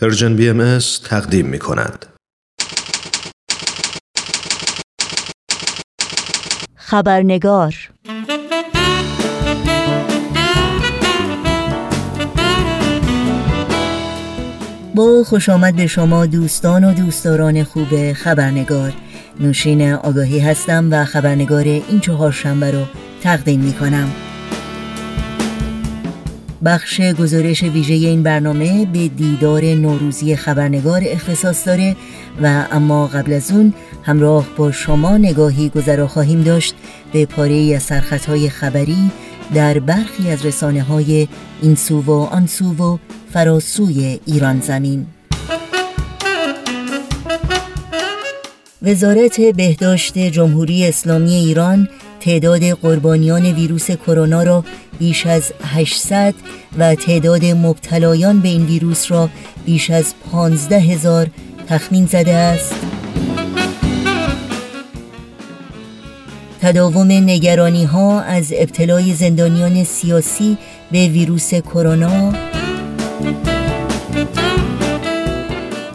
پرژن بی ام تقدیم می کند. خبرنگار. با خوش آمد به شما دوستان و دوستداران خوب خبرنگار. نوشین آگاهی هستم و خبرنگار این چهار شنبه رو تقدیم می کنم. بخش گزارش ویژه این برنامه به دیدار نوروزی خبرنگار اختصاص داره و اما قبل از اون همراه با شما نگاهی گذرا خواهیم داشت به پاره از سرخطهای خبری در برخی از رسانه های این سو و آن سو و فراسوی ایران زمین. وزارت بهداشت جمهوری اسلامی ایران تعداد قربانیان ویروس کرونا را بیش از 800 و تعداد مبتلایان به این ویروس را بیش از 15 هزار تخمین زده است. تداوم نگرانی ها از ابتلای زندانیان سیاسی به ویروس کرونا.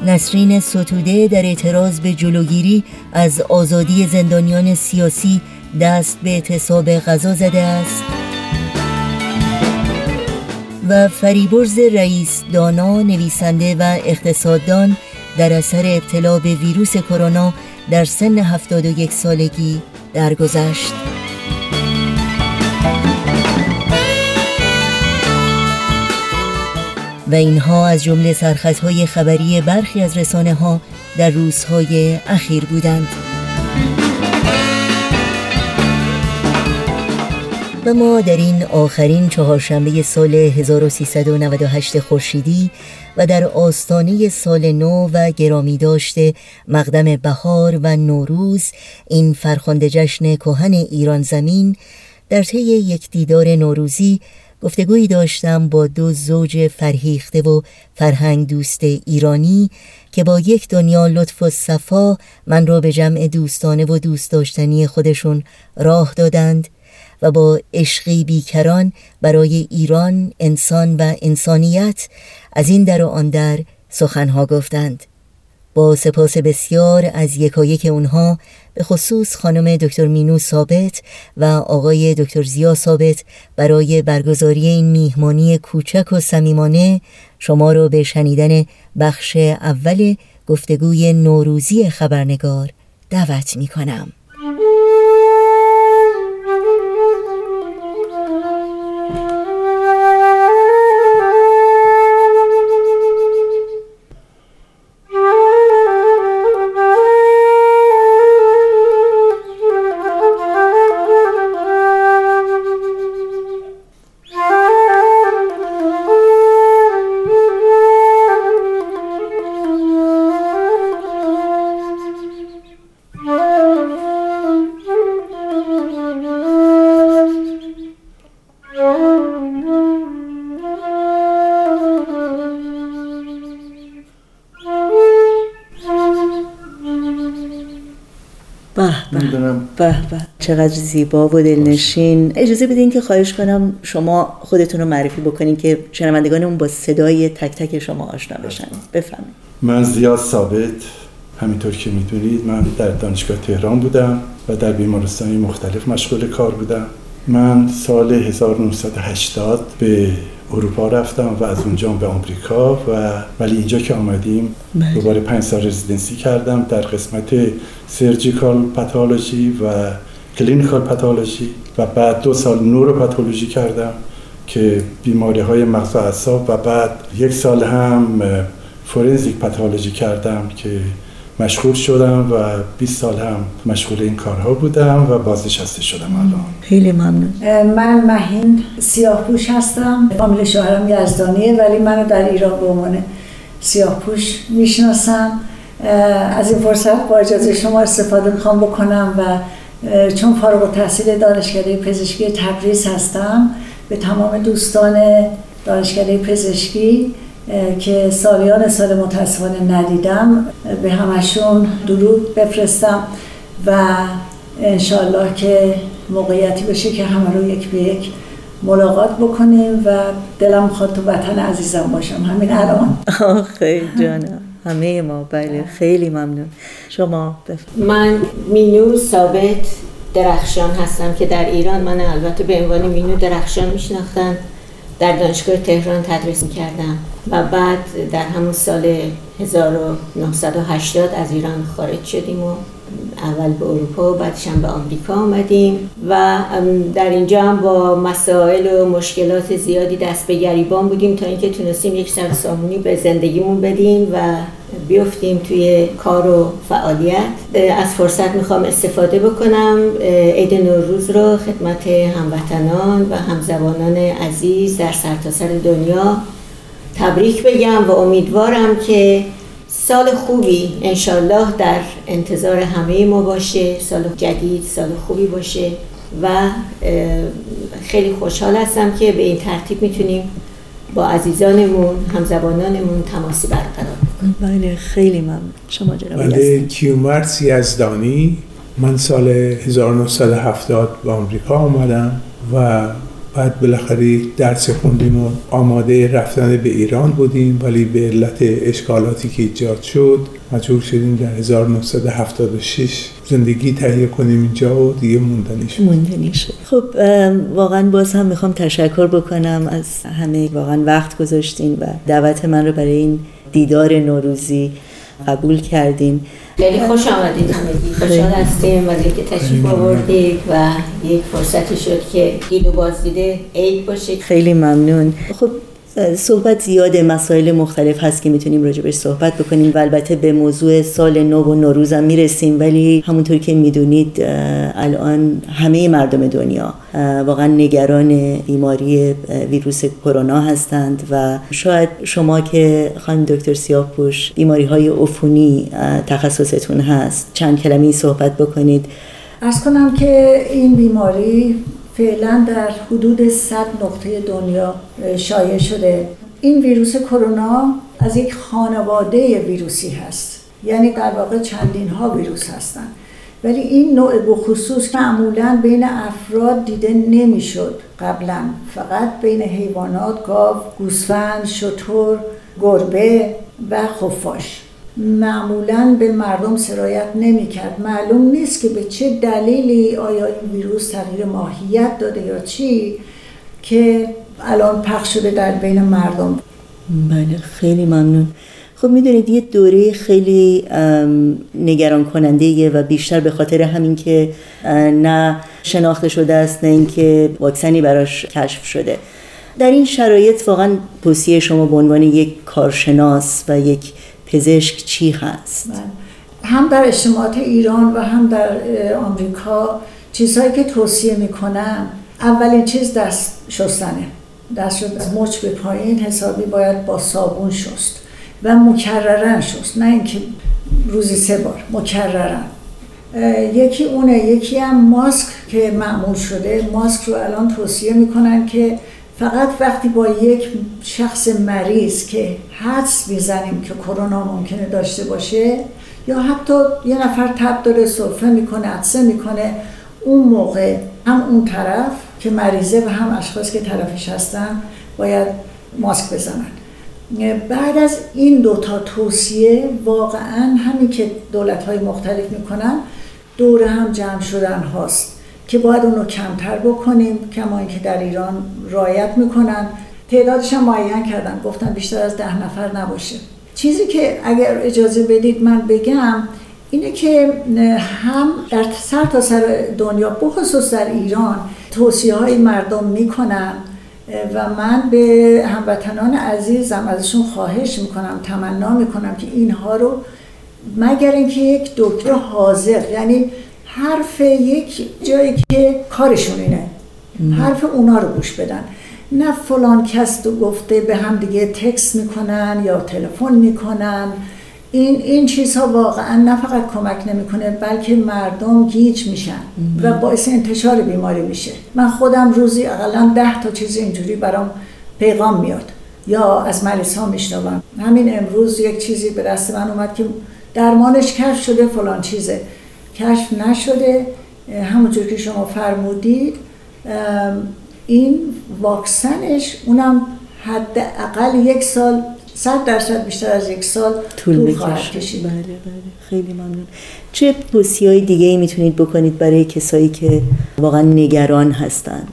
نسرین ستوده در اعتراض به جلوگیری از آزادی زندانیان سیاسی دست به اعتصاب غذا زده است و فریبرز رئیس دانا نویسنده و اقتصاددان در اثر ابتلا به ویروس کرونا در سن 71 سالگی درگذشت. و اینها از جمله سرخطهای خبری برخی از رسانه ها در روزهای اخیر بودند. و ما در این آخرین چهارشنبه سال 1398 خورشیدی و در آستانه سال نو و گرامی داشته مقدم بهار و نوروز این فرخنده جشن کهن ایران زمین در طی یک دیدار نوروزی گفتگویی داشتم با دو زوج فرهیخته و فرهنگ دوست ایرانی که با یک دنیا لطف و صفا من را به جمع دوستانه و دوست داشتنی خودشون راه دادند. و با عشقی بیکران برای ایران انسان و انسانیت از این در و آن در سخنها گفتند با سپاس بسیار از یکایک اونها به خصوص خانم دکتر مینو ثابت و آقای دکتر زیا ثابت برای برگزاری این میهمانی کوچک و صمیمانه شما را به شنیدن بخش اول گفتگوی نوروزی خبرنگار دعوت می کنم. به به. چقدر زیبا و دلنشین. اجازه بدین که خواهش کنم شما خودتون رو معرفی بکنین که شنوندگانمون با صدای تک تک شما آشنا بشن. بفهمید من زیاد ثابت. همینطور که می‌دونید من در دانشگاه تهران بودم و در بیمارستانی مختلف مشغول کار بودم. من سال 1980 به اروپا رفتم و از اونجا به آمریکا و ولی اینجا که آمدیم بله. دوباره پنج سال رزیدنسی کردم در قسمت surgical pathology و clinical pathology و بعد دو سال neuropathology کردم که بیماری های مغز و اعصاب و بعد یک سال هم forensic pathology کردم که مشغول شدم و 20 سال هم مشغول این کارها بودم و بازنشسته شدم الان. خیلی ممنون. من مهین سیاهپوش هستم. فامیل شوهرم یزدانیه ولی منو در ایران به عنوان سیاهپوش می‌شناسم. از این فرصت با اجازه شما استفاده می‌خوام بکنم و چون فارغ تحصیل دانشکده پزشکی تبریز هستم به تمام دوستان دانشکده پزشکی که سالیان سال متاسفانه ندیدم. به همشون درود بفرستم و انشالله که موقعیتی بشه که همه رو یک به یک ملاقات بکنیم و دلم خواهد تو وطن عزیزم باشم. همین الان. خیلی جانم همه ما. بله. خیلی ممنون. شما بفرم. من مینو ثابت درخشان هستم که در ایران. من البته به عنوان مینو درخشان میشناختن. در دانشگاه تهران تدریس کردم و بعد در همون سال 1980 از ایران خارج شدیم و اول به اروپا و بعدش هم به آمریکا آمدیم و در اینجا هم با مسائل و مشکلات زیادی دست به گریبان بودیم تا اینکه تونستیم یک سر سامونی به زندگیمون بدیم و بیفتیم توی کار و فعالیت. از فرصت می‌خوام استفاده بکنم. عید نوروز رو خدمت هموطنان و همزبانان عزیز در سرتاسر سر دنیا تبریک بگم و امیدوارم که سال خوبی انشالله در انتظار همه ما باشه. سال جدید سال خوبی باشه و خیلی خوشحال هستم که به این ترتیب می‌تونیم با عزیزانمون همزبانانمون تماسی برقرار کنیم. بله خیلی ممنون. شما جناب بله کیومرس یزدانی. من سال 1970 به آمریکا آمدم و بعد بالاخره درس خوندیم و آماده رفتن به ایران بودیم ولی به علت اشکالاتی که ایجاد شد مجبور شدیم در 1976 زندگی تهیه کنیم اینجا و دیگه موندنی شد. موندنی شد. خب واقعا باز هم می‌خوام تشکر بکنم از همه واقعا وقت گذاشتین و دعوت من رو برای این دیدار نوروزی قبول کردین خیلی خوش آمدید همگی. خوشحال هستیم. ولی که تشریف آوردید و یک فرصتی شد که دید و بازدیده عید باشه. خیلی ممنون. خب صحبت زیاد مسائل مختلف هست که می‌تونیم راجبش صحبت بکنیم و البته به موضوع سال نو و نوروز هم می‌رسیم ولی همونطور که می‌دونید الان همه مردم دنیا واقعا نگران بیماری ویروس کرونا هستند و شاید شما که خانم دکتر سیاهپوش بیماری های عفونی تخصصتون هست چند کلمه صحبت بکنید. از کنم که این بیماری فعلا در حدود 100 نقطه دنیا شایع شده. این ویروس کرونا از یک خانواده ویروسی هست. یعنی در واقع چندین ها ویروس هستند ولی این نوع بخصوص معمولا بین افراد دیده نمی‌شد قبلا. فقط بین حیوانات گاو گوسفند شتر گربه و خفاش. معمولا به مردم سرایت نمی کرد معلوم نیست که به چه دلیلی آیا این ویروس تغییر ماهیت داده یا چی که الان پخش شده در بین مردم. بله خیلی ممنون. خب می‌دونید یه دوره خیلی نگران کننده و بیشتر به خاطر همین که نه شناخته شده است نه اینکه واکسنی براش کشف شده. در این شرایط واقعا توصیه شما به عنوان یک کارشناس و یک پزشک چی هست؟ بله. هم در اجتماعات ایران و هم در آمریکا چیزهایی که توصیه می‌کنم اولین چیز دست شستنه دست شد از مچ به پایین حسابی باید با صابون شست و مکررن شست نه اینکه روزی سه بار مکررن یکی اونه یکی هم ماسک که معمول شده ماسک رو الان توصیه می‌کنن که فقط وقتی با یک شخص مریض که حدس می‌زنیم که کرونا ممکنه داشته باشه یا حتی یه نفر تب داره صرفه می‌کنه عدسه می‌کنه اون موقع هم اون طرف که مریضه و هم اشخاص که طرفش هستن باید ماسک بزنن. بعد از این دوتا توصیه واقعا همین که دولت های مختلف می‌کنن دور هم جمع شدن هاست. که باید اونو کمتر بکنیم کما اینکه در ایران رایت می‌کنن. تعدادش هم معین کردن گفتن بیشتر از ده نفر نباشه. چیزی که اگر اجازه بدید من بگم اینه که هم در سر تا سر دنیا بخصوص در ایران توصیه های مردم می‌کنن و من به هموطنان عزیزم ازشون خواهش می‌کنم تمنا می‌کنم که اینها رو مگر اینکه یک دکتر حاضر یعنی حرف یک جایی که کارشون اینه. حرف اونا رو گوش بدن. نه فلان کس تو گفته به هم دیگه تکس می‌کنن یا تلفن می‌کنن. این این چیزها واقعا نه فقط کمک نمی‌کنه بلکه مردم گیج میشن و باعث انتشار بیماری میشه. من خودم روزی اقلا ده تا چیز اینجوری برام پیغام میاد. یا از مریض ها میشنوم. همین امروز یک چیزی به دست من اومد که درمانش کشف شده فلان چیزه. کشف نشده همونطور که شما فرمودید این واکسنش اونم حداقل یک سال صد درصد بیشتر از یک سال طول, خواهد کشید. بله بله. خیلی ممنون. چه توصیه های دیگه ای می‌تونید بکنید برای کسایی که واقعا نگران هستند؟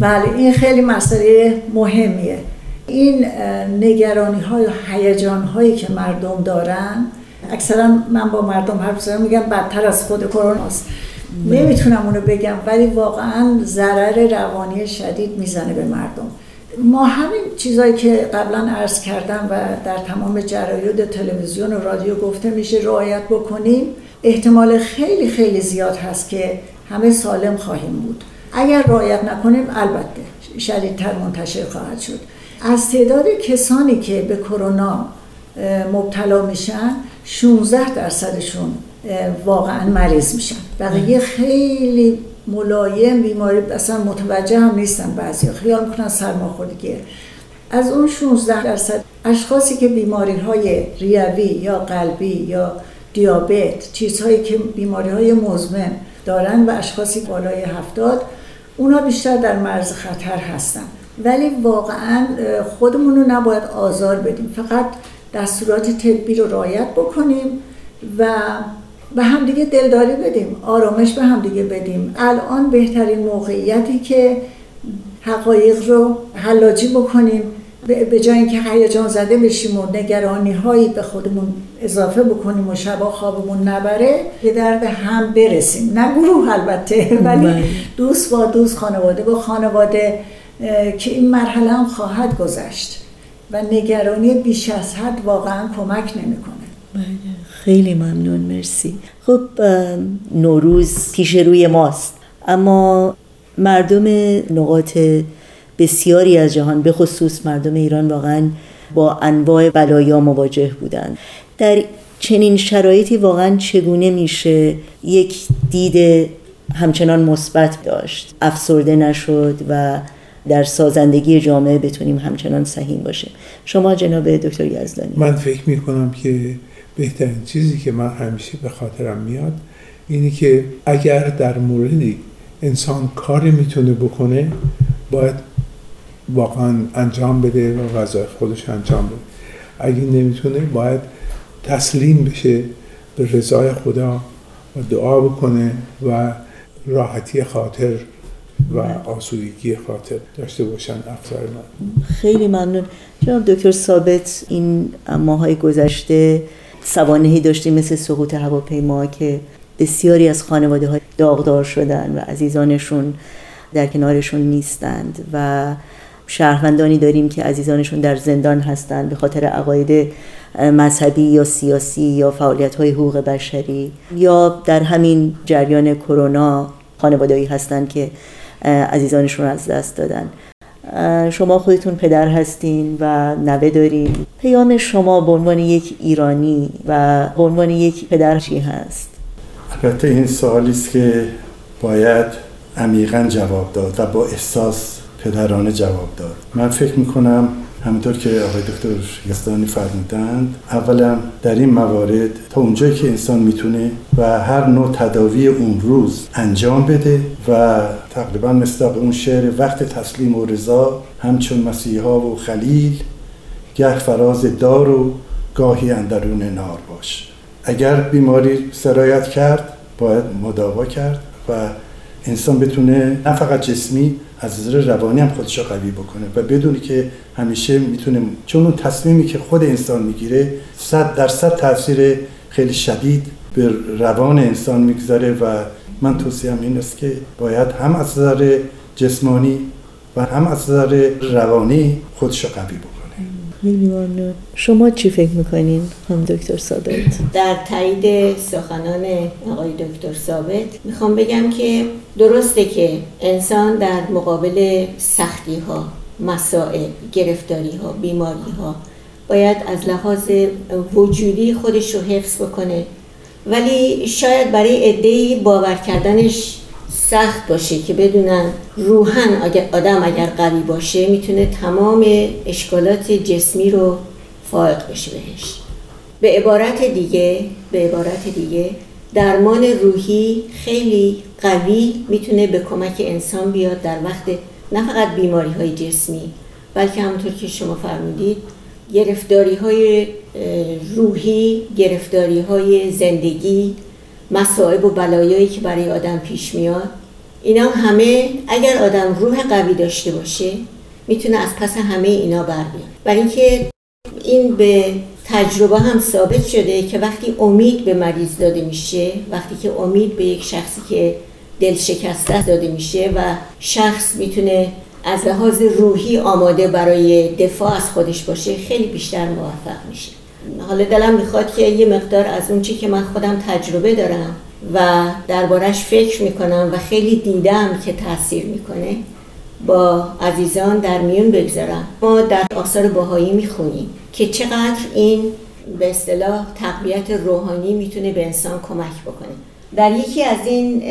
بله این خیلی مسئله مهمیه. این نگرانی های و هیجان هایی که مردم دارن اکثرا من با مردم حرف زدم میگم بدتر از خود کرونا است نمی‌تونم اونو بگم ولی واقعا ضرر روانی شدید می‌زنه به مردم. ما همین چیزایی که قبلا عرض کردم و در تمام جراید تلویزیون و رادیو گفته میشه رعایت بکنیم احتمال خیلی خیلی زیاد هست که همه سالم خواهیم بود. اگر رعایت نکنیم البته شدیدتر منتشر خواهد شد. از تعداد کسانی که به کرونا مبتلا میشن 16 درصدشون واقعا مریض میشن. بقیه خیلی ملایم بیماری اصلا متوجه هم نیستن بعضی خیال می‌کنن سرماخوردگیه از اون 16 درصد اشخاصی که بیماری های ریوی یا قلبی یا دیابت چیزهایی که بیماری های مزمن دارن و اشخاصی بالای هفتاد اونا بیشتر در مرز خطر هستن. ولی واقعا خودمون رو نباید آزار بدیم. فقط دستورات طبی رو رعایت بکنیم و به همدیگه دلداری بدیم آرامش به همدیگه بدیم. الان بهترین موقعیتی که حقایق رو حلاجی بکنیم به جای اینکه هیجان زده بشیم و نگرانی هایی به خودمون اضافه بکنیم و شبا خوابمون نبره به درد هم برسیم. نه گروه البته ولی بله. دوست با دوست خانواده با خانواده که این مرحله هم خواهد گذشت. و نگرانی بیش از حد واقعا کمک نمی‌کنه. بله. خیلی ممنون. مرسی. خب نوروز پیش روی ماست. اما مردم نقاط بسیاری از جهان به خصوص مردم ایران واقعا با انواع بلایا مواجه بودند. در چنین شرایطی واقعا چگونه میشه یک دید همچنان مثبت داشت؟ افسرده نشد و در سازندگی جامعه بتونیم همچنان سهیم باشیم. شما جناب دکتر یزدانی. من فکر می کنم که بهترین چیزی که من همیشه به خاطرم میاد اینی که اگر در موردی انسان کاری می‌تونه بکنه باید واقعا انجام بده و وظایف خودش انجام بده. اگه نمی‌تونه باید تسلیم بشه به رضای خدا و دعا بکنه و راحتی خاطر و آسودگی خاطر داشته باشن افزار من خیلی ممنون. جناب دکتر ثابت این ماهای گذشته سوانهی داشتیم مثل سقوط هواپیما که بسیاری از خانواده های داغدار شدن و عزیزانشون در کنارشون نیستند و شهروندانی داریم که عزیزانشون در زندان هستند به خاطر عقاید مذهبی یا سیاسی یا فعالیت های حقوق بشری یا در همین جریان کرونا خانوادهایی هستند که عزیزانشون از دست دادن. شما خودتون پدر هستین و نوه دارین. پیام شما به عنوان یک ایرانی و به عنوان یک پدر چی هست؟ البته این سوالی است که باید عمیقا جواب داد و با احساس پدرانه جواب داد. من فکر می‌کنم همینطور که آقای دکتر یزدانی فرمودند اولا در این موارد تا اونجایی که انسان می‌تونه و هر نوع تداوی اون روز انجام بده و تقریبا مثل اون شعر وقت تسلیم و رضا همچون مسیحا و خلیل گه فراز دار و گاهی اندرون نار باش. اگر بیماری سرایت کرد باید مداوا کرد و انسان بتونه نه فقط جسمی از نظر روانی هم خودش قوی بکنه و بدونی که همیشه می‌تونه چون اون تصمیمی که خود انسان می‌گیره صد درصد تاثیر خیلی شدید به روان انسان می‌گذاره و من توصیم این است که باید هم از نظر جسمانی و هم از نظر روانی خودش قوی بکنه. خیلی ممنون شما چی فکر می‌کنین هم دکتر ثابت؟ در تایید سخنان آقای دکتر ثابت می‌خوام بگم که درسته که انسان در مقابل سختی ها مسائل گرفتاری ها بیماری ها باید از لحاظ وجودی خودش رو حفظ بکنه. ولی شاید برای عدهای باور کردنش سخت باشه که بدونن روحن اگر آدم اگر قوی باشه می‌تونه تمام اشکالات جسمی رو فائق بشه بهش. به عبارت دیگه به عبارت دیگه درمان روحی خیلی قوی می‌تونه به کمک انسان بیاد در وقت نه فقط بیماری های جسمی بلکه همونطور که شما فرمودید گرفتاری های روحی گرفتاری های زندگی مصائب و بلایایی که برای آدم پیش میاد. اینا همه اگر آدم روح قوی داشته باشه می‌تونه از پس همه اینا بر بیاد. برای اینکه این به تجربه هم ثابت شده که وقتی امید به مریض داده میشه وقتی که امید به یک شخصی که دل شکسته داده میشه و شخص می‌تونه از لحاظ روحی آماده برای دفاع از خودش باشه خیلی بیشتر موفق میشه. حالا دلم می‌خواد که یه مقدار از اون چی که من خودم تجربه دارم و دربارش فکر می‌کنم و خیلی دیدم که تاثیر می‌کنه با عزیزان در میون بگذارم. ما در آثار باهایی می‌خونیم که چقدر این به اصطلاح تقویت روحانی می‌تونه به انسان کمک بکنه. در یکی از این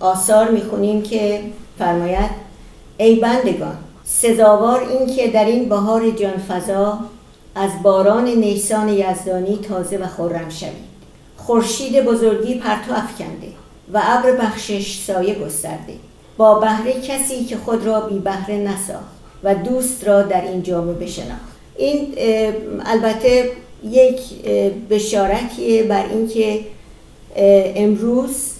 آثار می‌خونیم که فرماید ای بندگان سزاوار این که در این بهار جانفضا از باران نیسان یزدانی تازه و خورم شوید. خورشید بزرگی پرتو افکنده و ابر بخشش سایه گسترده. با بهره کسی که خود را بی بهره نساخت و دوست را در این جامعه بشناخت. این البته یک بشارتیه بر اینکه امروز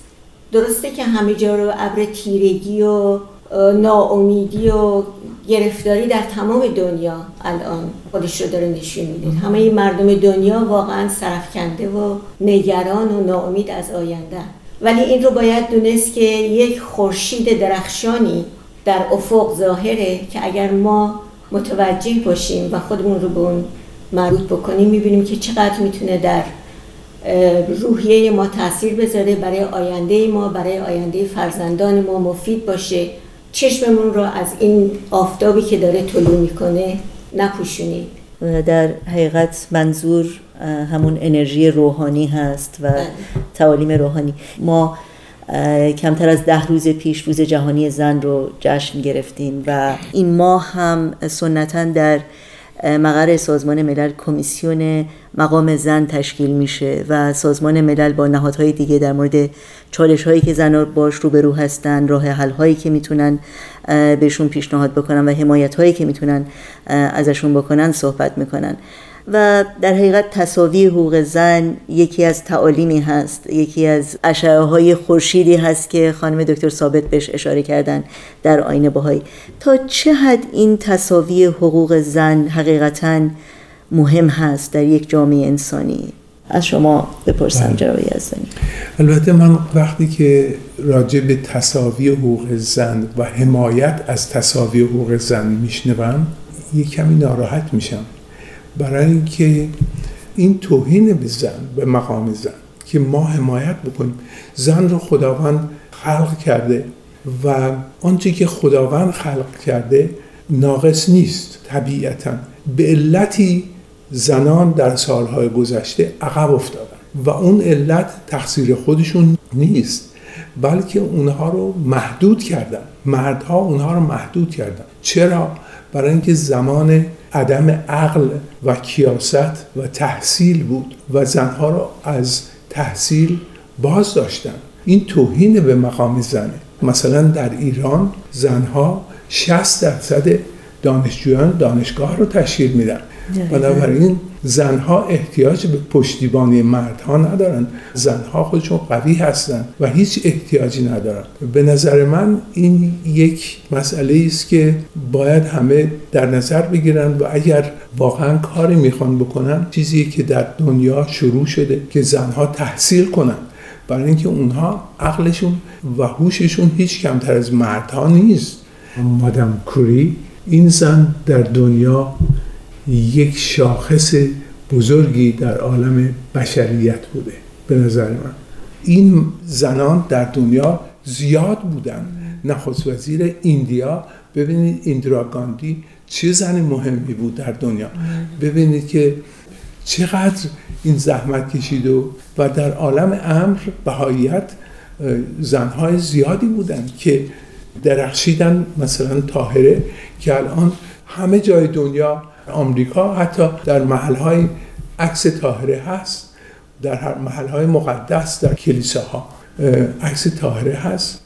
درسته که همه جا رو ابر تیرگی و ناامیدی و گرفتاری در تمام دنیا الان خودش رو داره نشون میده. همه مردم دنیا واقعا سرفکنده و نگران و ناامید از آینده. ولی این رو باید دونست که یک خورشید درخشانی در افق ظاهره که اگر ما متوجه باشیم و خودمون رو به اون مربوط بکنیم می‌بینیم که چقدر می‌تونه در روحیه ما تاثیر بذاره برای آینده ما برای آینده فرزندان ما مفید باشه. چشممون رو از این آفتابی که داره طلوع می‌کنه نپوشونیم در حقیقت منظور همون انرژی روحانی هست و بله. تعالیم روحانی ما کمتر از ده روز پیش روز جهانی زن رو جشن گرفتیم و این ماه هم سنتا در مقر سازمان ملل کمیسیون مقام زن تشکیل میشه و سازمان ملل با نهادهای دیگه در مورد چالش هایی که زنان باش روبرو هستن راه حل هایی که می‌تونن بهشون پیشنهاد بکنن و حمایت هایی که می‌تونن ازشون بکنن صحبت می‌کنن. و در حقیقت تصاوی حقوق زن یکی از تعالیمی هست یکی از اشعه های خورشیدی هست که خانم دکتر ثابت بهش اشاره کردن در آینه باهایی تا چه حد این تصاوی حقوق زن حقیقتا مهم هست در یک جامعه انسانی؟ از شما بپرسم بله. جناب یزدانی. البته من وقتی که راجع به تصاوی حقوق زن و حمایت از تصاوی حقوق زن میشنوم یه کمی ناراحت میشم. برای اینکه این توهین به زن به مقام زن که ما حمایت بکنیم. زن رو خداوند خلق کرده و آنچه که خداوند خلق کرده ناقص نیست طبیعتا. به علتی زنان در سالهای گذشته عقب افتادن و اون علت تقصیر خودشون نیست بلکه اونها رو محدود کردن. مردها اونها رو محدود کردن. چرا؟ برای اینکه زمان عدم عقل و کیاست و تحصیل بود و زنها رو از تحصیل باز داشتن این توهین به مقام زنه. مثلا در ایران زنها 60 درصد دانشجویان دانشگاه رو تشکیل میدن. بنابراین زنها احتیاج به پشتیبانی مردها ندارن زنها خودشون قوی هستن و هیچ احتیاجی ندارن به نظر من این یک مسئله است که باید همه در نظر بگیرن و اگر واقعا کاری می‌خوان بکنن چیزی که در دنیا شروع شده که زنها تحصیل کنن. برای اینکه اونها عقلشون و هوششون هیچ کمتر از مردها نیست. مادام کوری این زن در دنیا یک شاخص بزرگی در عالم بشریت بوده به نظر من. این زنان در دنیا زیاد بودن. نخست وزیر ایندیا. ببینید ایندرا گاندی چه زن مهمی بود در دنیا. ببینید که چقدر این زحمت کشید و, و در عالم امر بهاییت زنهای زیادی بودن که درخشیدن. مثلا تاهره که الان همه جای دنیا آمریکا حتی در محلهای عکس طاهره هست در محلهای مقدس در کلیساها عکس طاهره هست.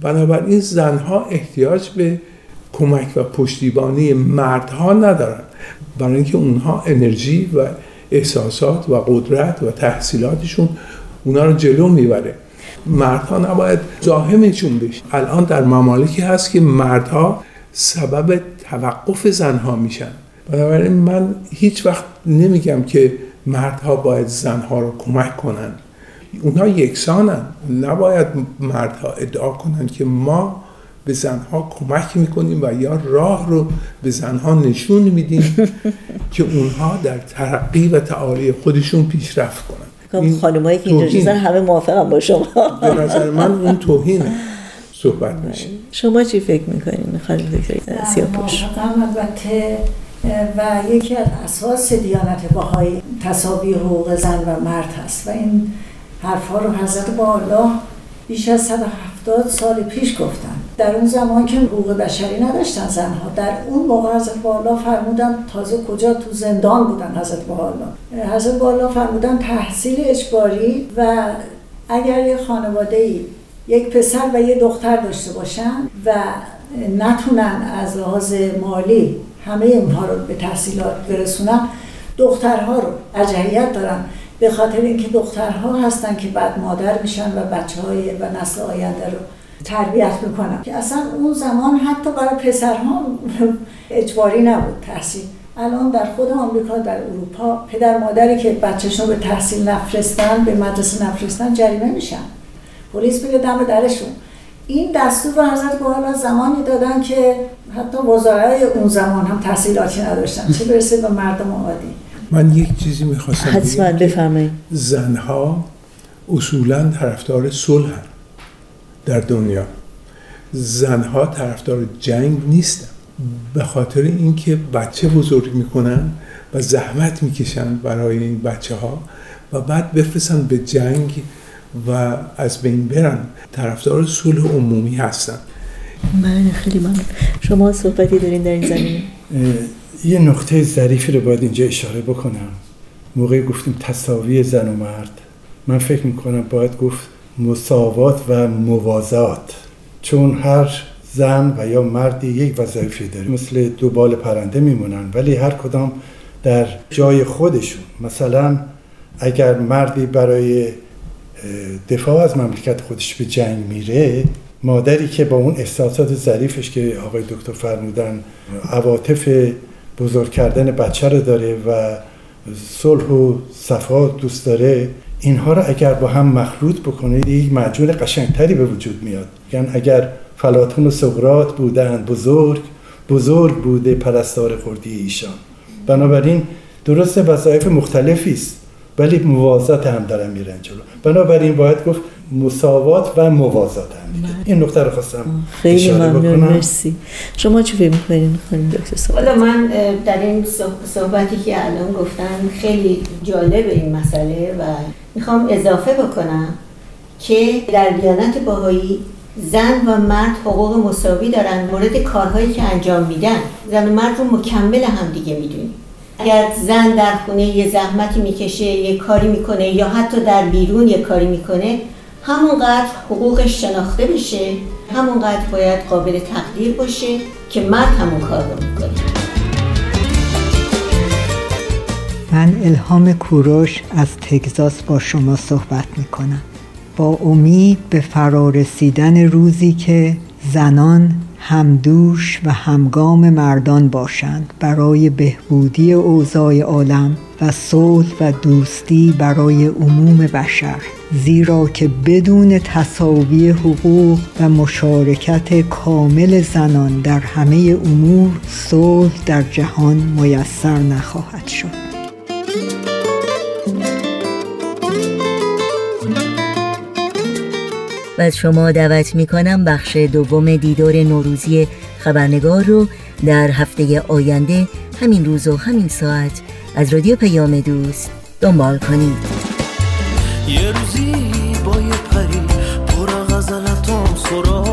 بنابراین زنها احتیاج به کمک و پشتیبانی مردها ندارن. برای اینکه اونها انرژی و احساسات و قدرت و تحصیلاتشون اونا رو جلو می‌بره. مردها نباید زاهمشون بشه الان در ممالکی هست که مردها سبب توقف زنها میشن. بنابراین من هیچ وقت نمیگم که مردها باید زنها رو کمک کنن. اونها یکسانن. نباید مردها ادعا کنن که ما به زنها کمک می‌کنیم و یا راه رو به زنها نشون میدیم که اونها در ترقی و تعالی خودشون پیشرفت کنن. خب خانمایی که اینجا چیزن همه موافقم با شما. به نظر من اون توهینه. صحبت میشه. شما چی فکر می‌کنین؟ خانم دکتر سیاپوش. البته و یکی از اساس دیانت باهایی تصاوی حقوق زن و مرد هست و این حرفها رو حضرت با الله بیش از 170 سال پیش گفتن. در اون زمان که حقوق بشری نداشتن زنها در اون موقع حضرت بالا فرمودن تازه کجا تو زندان بودن حضرت بالا. حضرت بالا فرمودن تحصیل اجباری و اگر یه خانواده ای یک پسر و یه دختر داشته باشن و نتونن از لحاظ مالی همه اونها رو به تحصیلات برسونن دخترها رو ارجحیت دارن به خاطر اینکه دخترها هستن که بعد مادر میشن و بچه های و نسل آینده رو تربیت می‌کنن. که اصلا اون زمان حتی برای پسرها اجباری نبود تحصیل. الان در خود آمریکا در اروپا پدر مادری که بچهشون به تحصیل نفرستن به مدرسه نفرستن جریمه میشن. پلیس میره دم درشون. این دستور رو حضرت بالا زمانی دادن که حتی وزرای اون زمان هم تحصیلاتی نداشتن. چه برسه به مردم عادی من یک چیزی می‌خواستم حتما بفرمایید. زنها اصولا طرفدار صلح در دنیا. زنها طرفدار جنگ نیستن. به خاطر اینکه بچه بزرگ می‌کنن و زحمت می‌کشن برای این بچه ها و بعد بفرستن به جنگ و از بین برن. طرفدار صلح عمومی هستن. من خیلی ممنون. شما صحبتی دارین در این زمینه. یه نقطه ظریفی رو باید اینجا اشاره بکنم. موقع گفتیم تصاوی زن و مرد. من فکر می‌کنم باید گفت مساوات و موازات. چون هر زن و یا مردی یک وظیفه داره. مثل دو بال پرنده میمونن ولی هر کدام در جای خودشون. مثلا اگر مردی برای دفاع از مملکت خودش به جنگ میره مادری که با اون احساسات ظریفش که آقای دکتر فرمودن عواطف بزرگ کردن بچه رو داره و صلح و صفا دوست داره اینها رو اگر با هم مخلوط بکنید یک معجون قشنگتری به وجود میاد. یعنی اگر فلاتون و سقرات بودن بزرگ بزرگ بوده پرستار خوردی ایشان. بنابراین درست وظایف مختلفی است. ولی موازات هم دارن میرن جلو. بنابراین باید گفت مساوات و موازات هم این نقطه رو خواستم خیلی ممنون. مرسی. شما چی فکر می‌کنین خانم دکتر حالا من در این صحبتی که الان گفتن خیلی جالب این مسئله و می‌خوام اضافه بکنم که در دیانت باهایی زن و مرد حقوق مساوی دارن مورد کارهایی که انجام میدن. زن و مرد رو مکمل هم دیگه می‌دونیم. اگر زن در خونه یه زحمتی می‌کشه یه کاری می‌کنه یا حتی در بیرون یه کاری می‌کنه همونقدر حقوقش شناخته بشه همونقدر باید قابل تقدیر باشه که مرد همون کار رو می‌کنه. من الهام کوروش از تگزاس با شما صحبت می‌کنم. با امید به فرارسیدن روزی که زنان همدوش و همگام مردان باشند برای بهبودی اوضاع عالم و صلح و دوستی برای عموم بشر زیرا که بدون تصاوی حقوق و مشارکت کامل زنان در همه امور صلح در جهان میسر نخواهد شد. از شما دعوت می کنم بخش دوم دیدار نوروزی خبرنگار رو در هفته آینده همین روز و همین ساعت از رادیو پیام دوست دنبال کنید. یه روزی با یه پری پر غزلتام سراغه